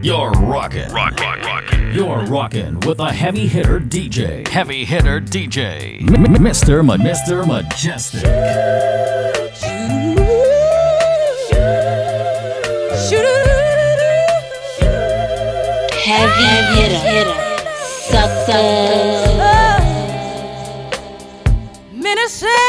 You're rocking. Rock, rock, rockin'. You're rocking with a heavy hitter DJ. Heavy hitter DJ. M- Mr. Ma- Mr. Mejustik. Heavy hitter. hitter. Sucker. Minnesota.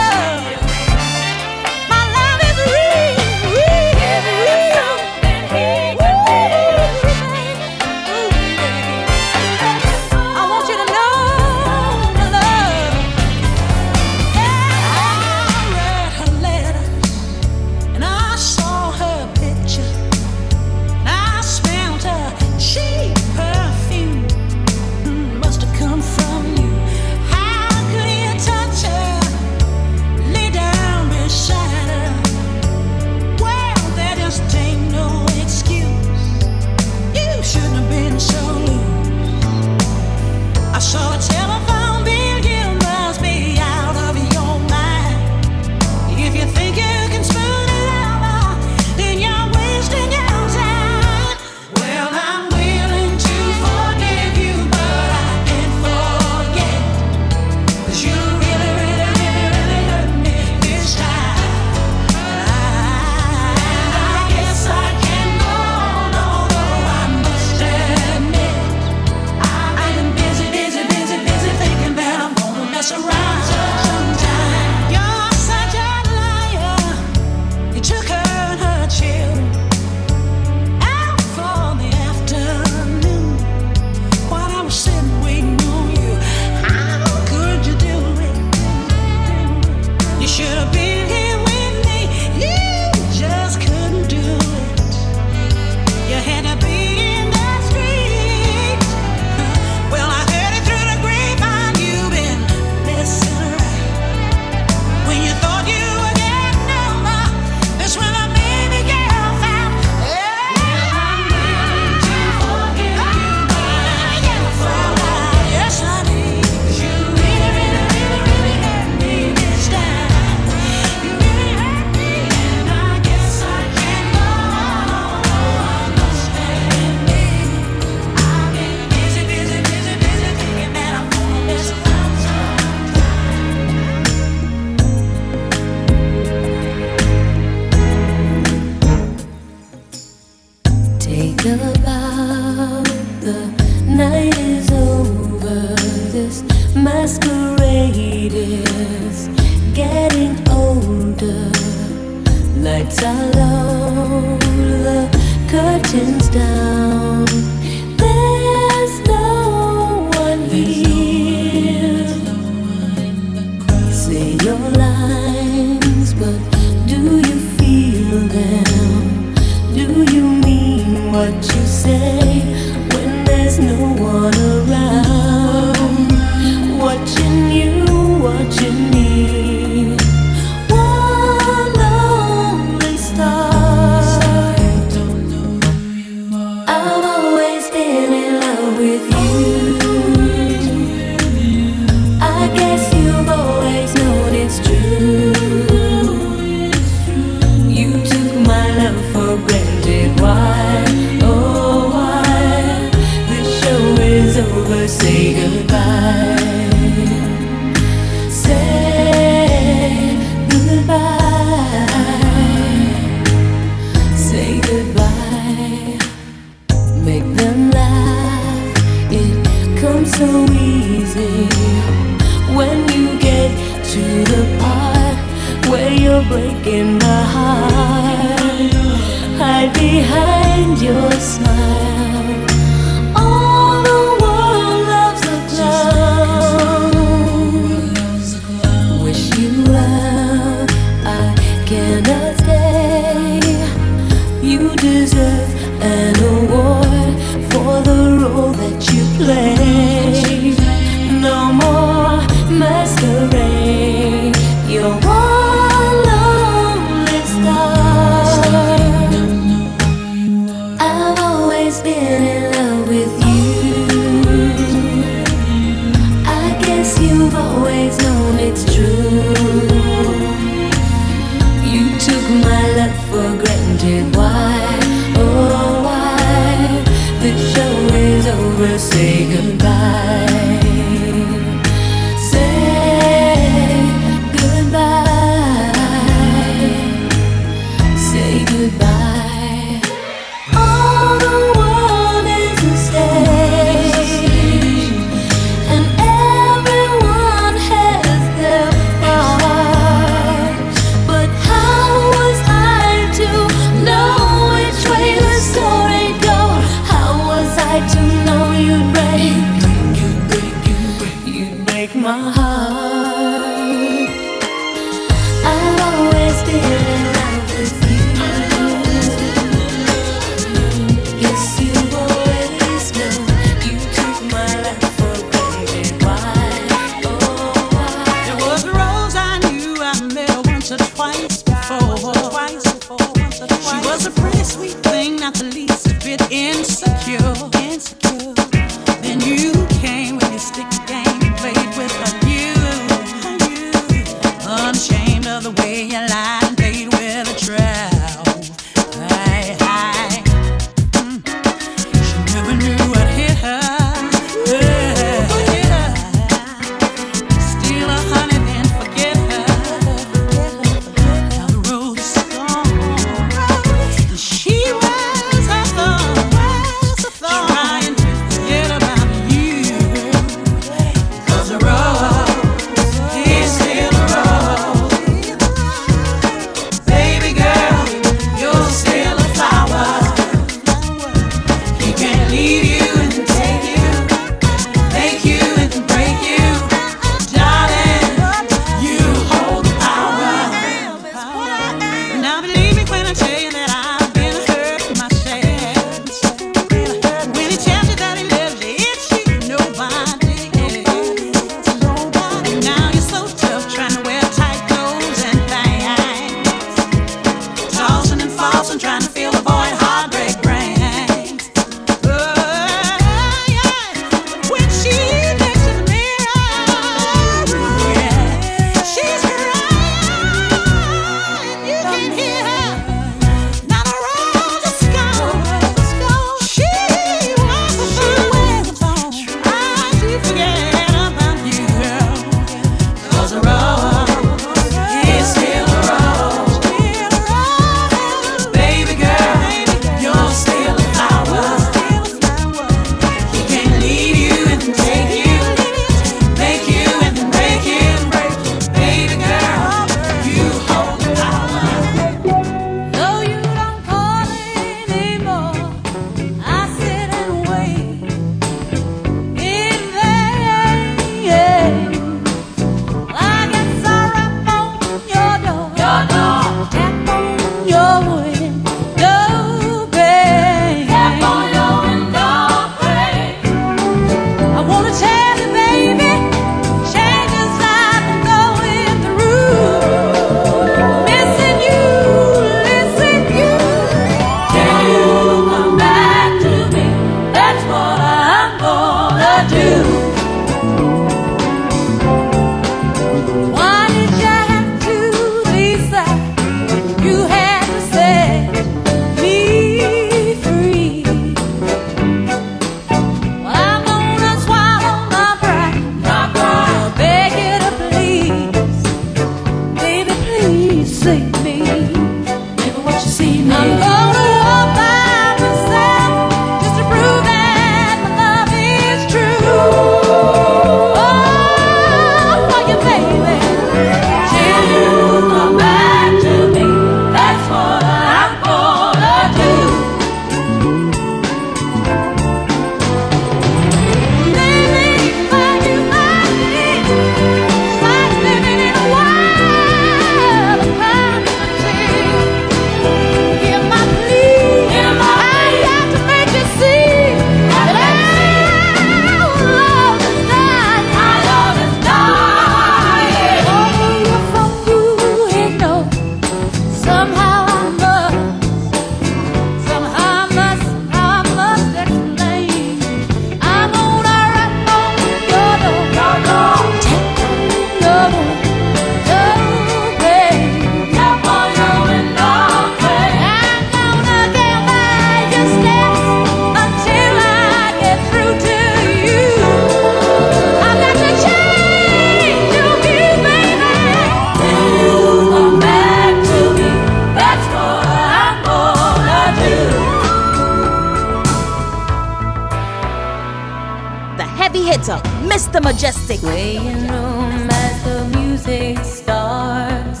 the heavy hitter, Mr. Mejustik. Waiting room as the music starts.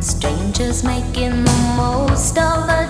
Strangers making the most of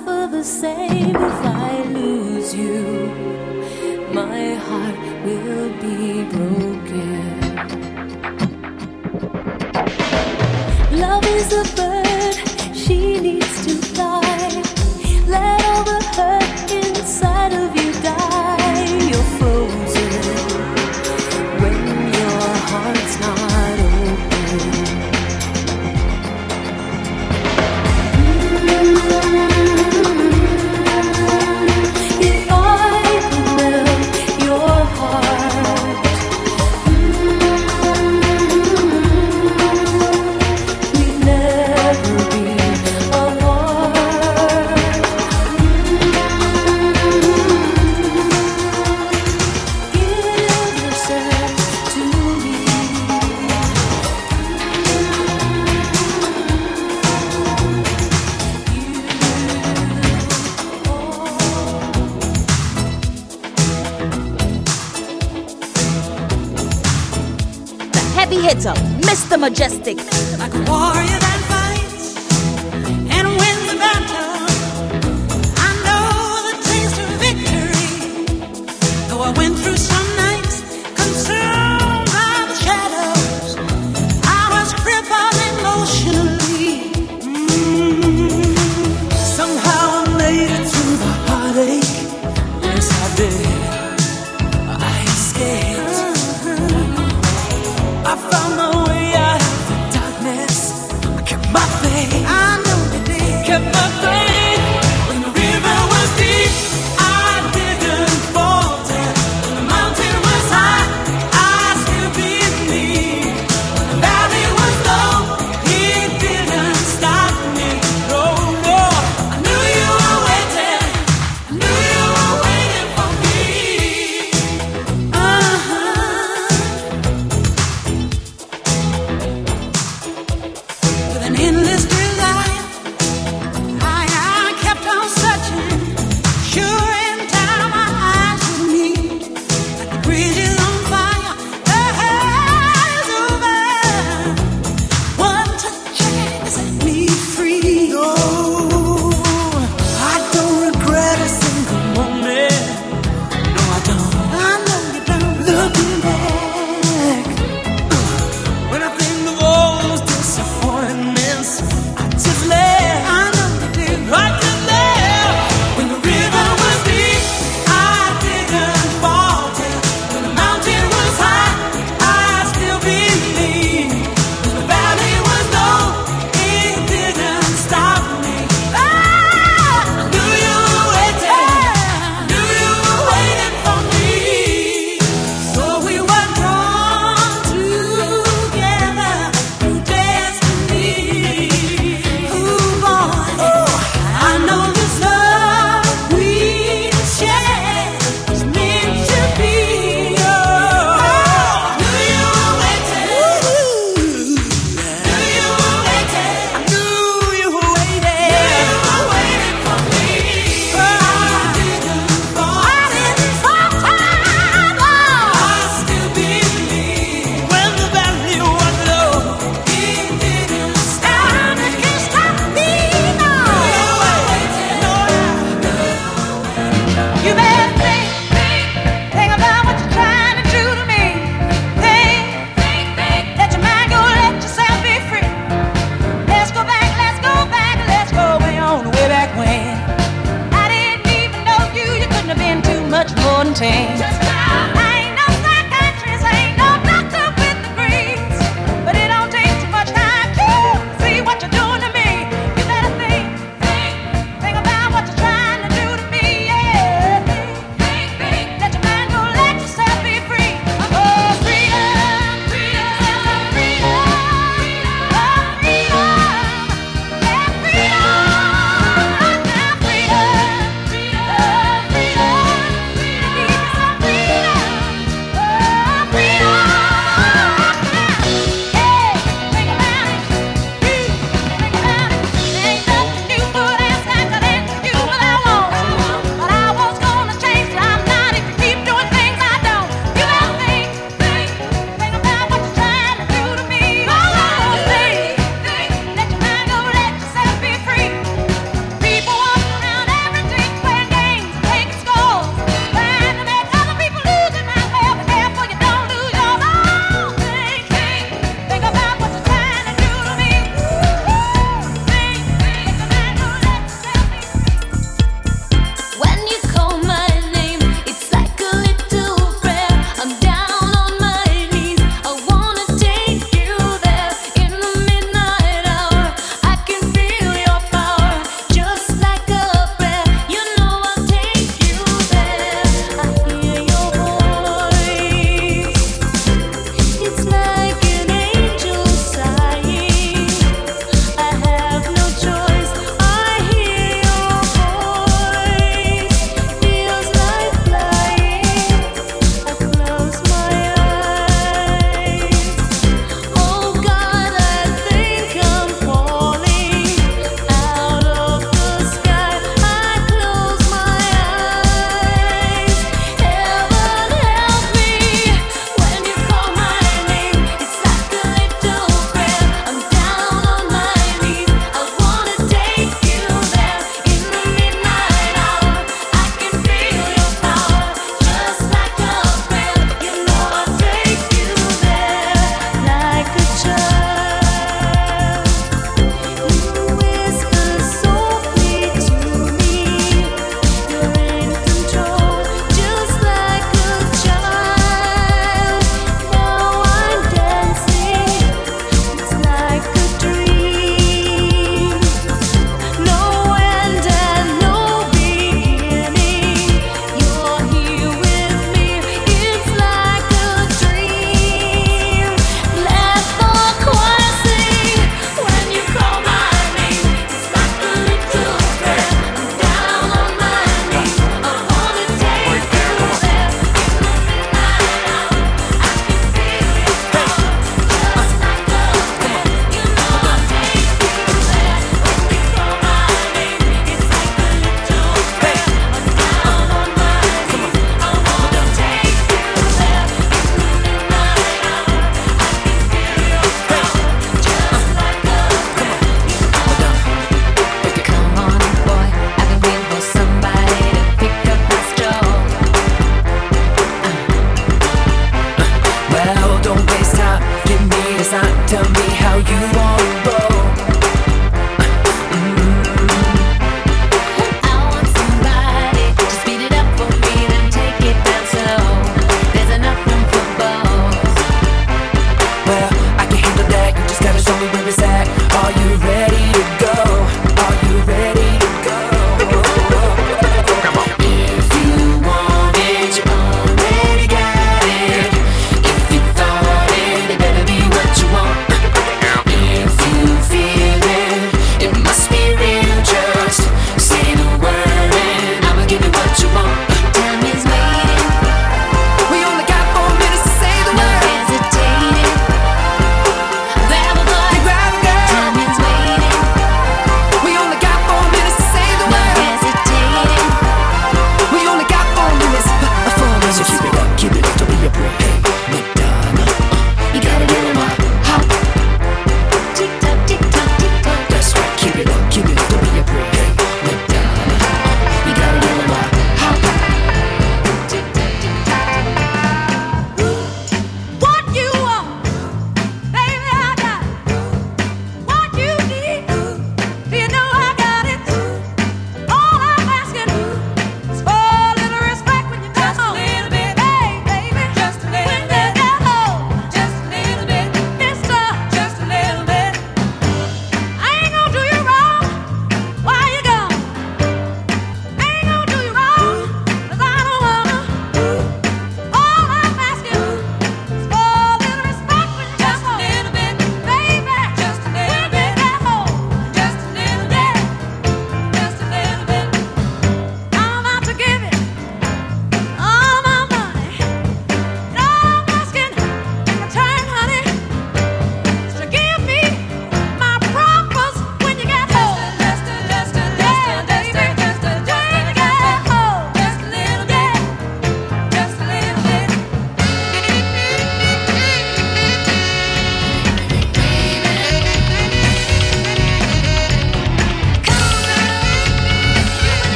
suffer the same if I lose you. My heart will be broken. Love is a bird. majestic.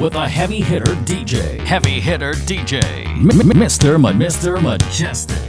With a heavy hitter DJ. Heavy hitter DJ. M- Mr. Ma- Mr. Mejustik.